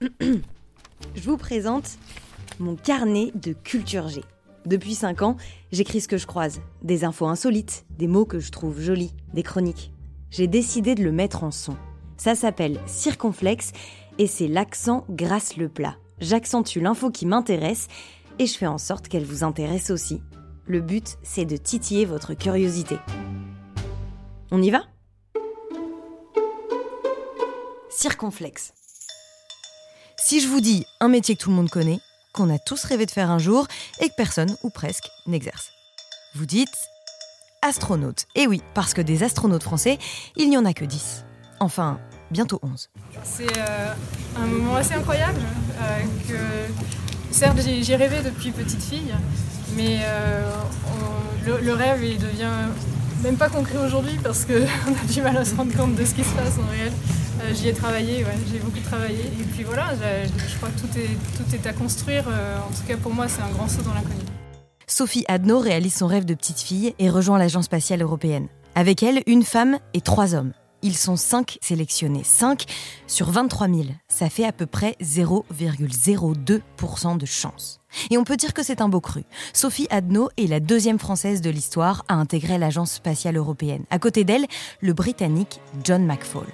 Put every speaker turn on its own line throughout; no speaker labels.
Je vous présente mon carnet de culture G. Depuis 5 ans, j'écris ce que je croise, des infos insolites, des mots que je trouve jolis, des chroniques. J'ai décidé de le mettre en son. Ça s'appelle Circonflexe et c'est l'accent grâce le plat. J'accentue l'info qui m'intéresse et je fais en sorte qu'elle vous intéresse aussi. Le but, c'est de titiller votre curiosité. On y va? Circonflexe. Si je vous dis un métier que tout le monde connaît, qu'on a tous rêvé de faire un jour et que personne, ou presque, n'exerce. Vous dites astronaute. Et oui, parce que des astronautes français, il n'y en a que 10. Enfin, bientôt 11.
C'est euh, un moment assez incroyable euh, que certes j'ai rêvé depuis petite fille, mais euh, le, rêve il devient même pas concret aujourd'hui parce qu'on a du mal à se rendre compte de ce qui se passe en réel. J'y ai travaillé, j'ai beaucoup travaillé. Et puis voilà, je crois que tout est, à construire. en tout cas pour moi, c'est un grand saut dans l'inconnu.
Sophie Adno réalise son rêve de petite fille et rejoint l'Agence spatiale européenne. Avec elle, une femme et trois hommes. Ils sont 5 sélectionnés. 5 sur 23 000. Ça fait à peu près 0,02% de chance. Et on peut dire que c'est un beau cru. Sophie Adno est la deuxième française de l'histoire à intégrer l'Agence spatiale européenne. À côté d'elle, le Britannique John McFall.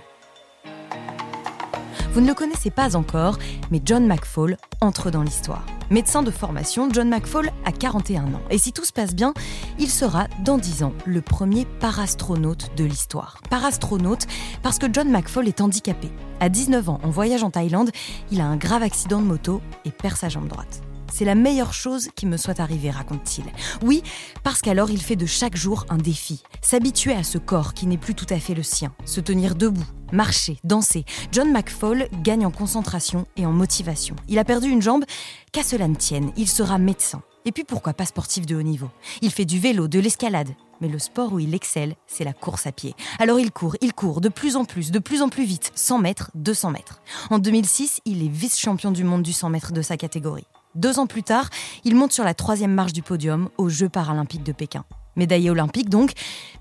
Vous ne le connaissez pas encore, mais John McFall entre dans l'histoire. Médecin de formation, John McFall a 41 ans. Et si tout se passe bien, il sera, dans 10 ans, le premier parastronaute de l'histoire. Parastronaute parce que John McFall est handicapé. À 19 ans, en voyage en Thaïlande, il a un grave accident de moto et perd sa jambe droite. C'est la meilleure chose qui me soit arrivée, raconte-t-il. Oui, parce qu'alors il fait de chaque jour un défi. S'habituer à ce corps qui n'est plus tout à fait le sien. Se tenir debout, marcher, danser. John McFall gagne en concentration et en motivation. Il a perdu une jambe, qu'à cela ne tienne, il sera médecin. Et puis pourquoi pas sportif de haut niveau? Il fait du vélo, de l'escalade. Mais le sport où il excelle, c'est la course à pied. Alors il court, il court de plus en plus, de plus en plus vite, 100 mètres, 200 mètres. En 2006, il est vice-champion du monde du 100 mètres de sa catégorie. Deux ans plus tard, il monte sur la troisième marche du podium aux Jeux paralympiques de Pékin. Médaillé olympique donc,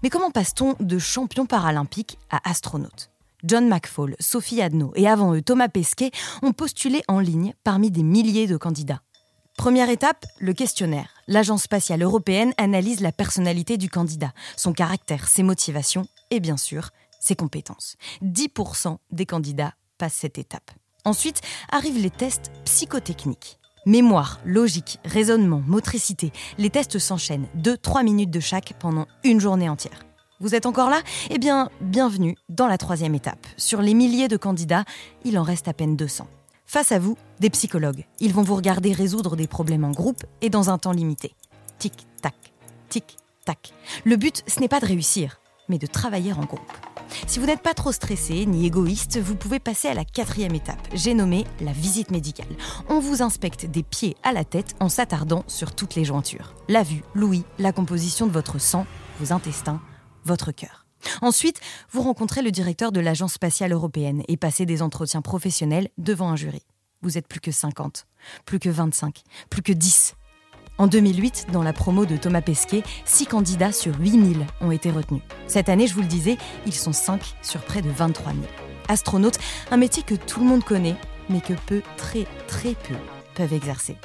mais comment passe-t-on de champion paralympique à astronaute? John McFall, Sophie Adno et avant eux Thomas Pesquet ont postulé en ligne parmi des milliers de candidats. Première étape, le questionnaire. L'Agence spatiale européenne analyse la personnalité du candidat, son caractère, ses motivations et bien sûr ses compétences. 10% des candidats passent cette étape. Ensuite arrivent les tests psychotechniques. Mémoire, logique, raisonnement, motricité, les tests s'enchaînent, 2-3 minutes de chaque pendant une journée entière. Vous êtes encore là? Eh bien, bienvenue dans la troisième étape. Sur les milliers de candidats, il en reste à peine 200. Face à vous, des psychologues. Ils vont vous regarder résoudre des problèmes en groupe et dans un temps limité. Tic-tac, tic-tac. Le but, ce n'est pas de réussir, mais de travailler en groupe. Si vous n'êtes pas trop stressé ni égoïste, vous pouvez passer à la quatrième étape. J'ai nommé la visite médicale. On vous inspecte des pieds à la tête en s'attardant sur toutes les jointures. La vue, l'ouïe, la composition de votre sang, vos intestins, votre cœur. Ensuite, vous rencontrez le directeur de l'Agence spatiale européenne et passez des entretiens professionnels devant un jury. Vous êtes plus que 50, plus que 25, plus que 10. En 2008, dans la promo de Thomas Pesquet, 6 candidats sur 8000 ont été retenus. Cette année, je vous le disais, ils sont 5 sur près de 23 000. Astronaute, un métier que tout le monde connaît, mais que peu, très très peu, peuvent exercer.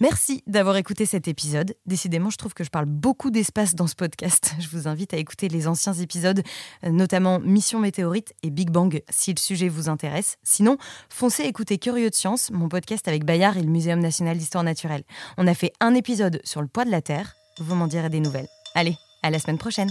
Merci d'avoir écouté cet épisode. Décidément, je trouve que je parle beaucoup d'espace dans ce podcast. Je vous invite à écouter les anciens épisodes, euh, notamment Mission Météorite et Big Bang, si le sujet vous intéresse. Sinon, foncez écouter Curieux de Science, mon podcast avec Bayard et le Muséum national d'histoire naturelle. On a fait un épisode sur le poids de la Terre. Vous m'en direz des nouvelles. Allez, à la semaine prochaine.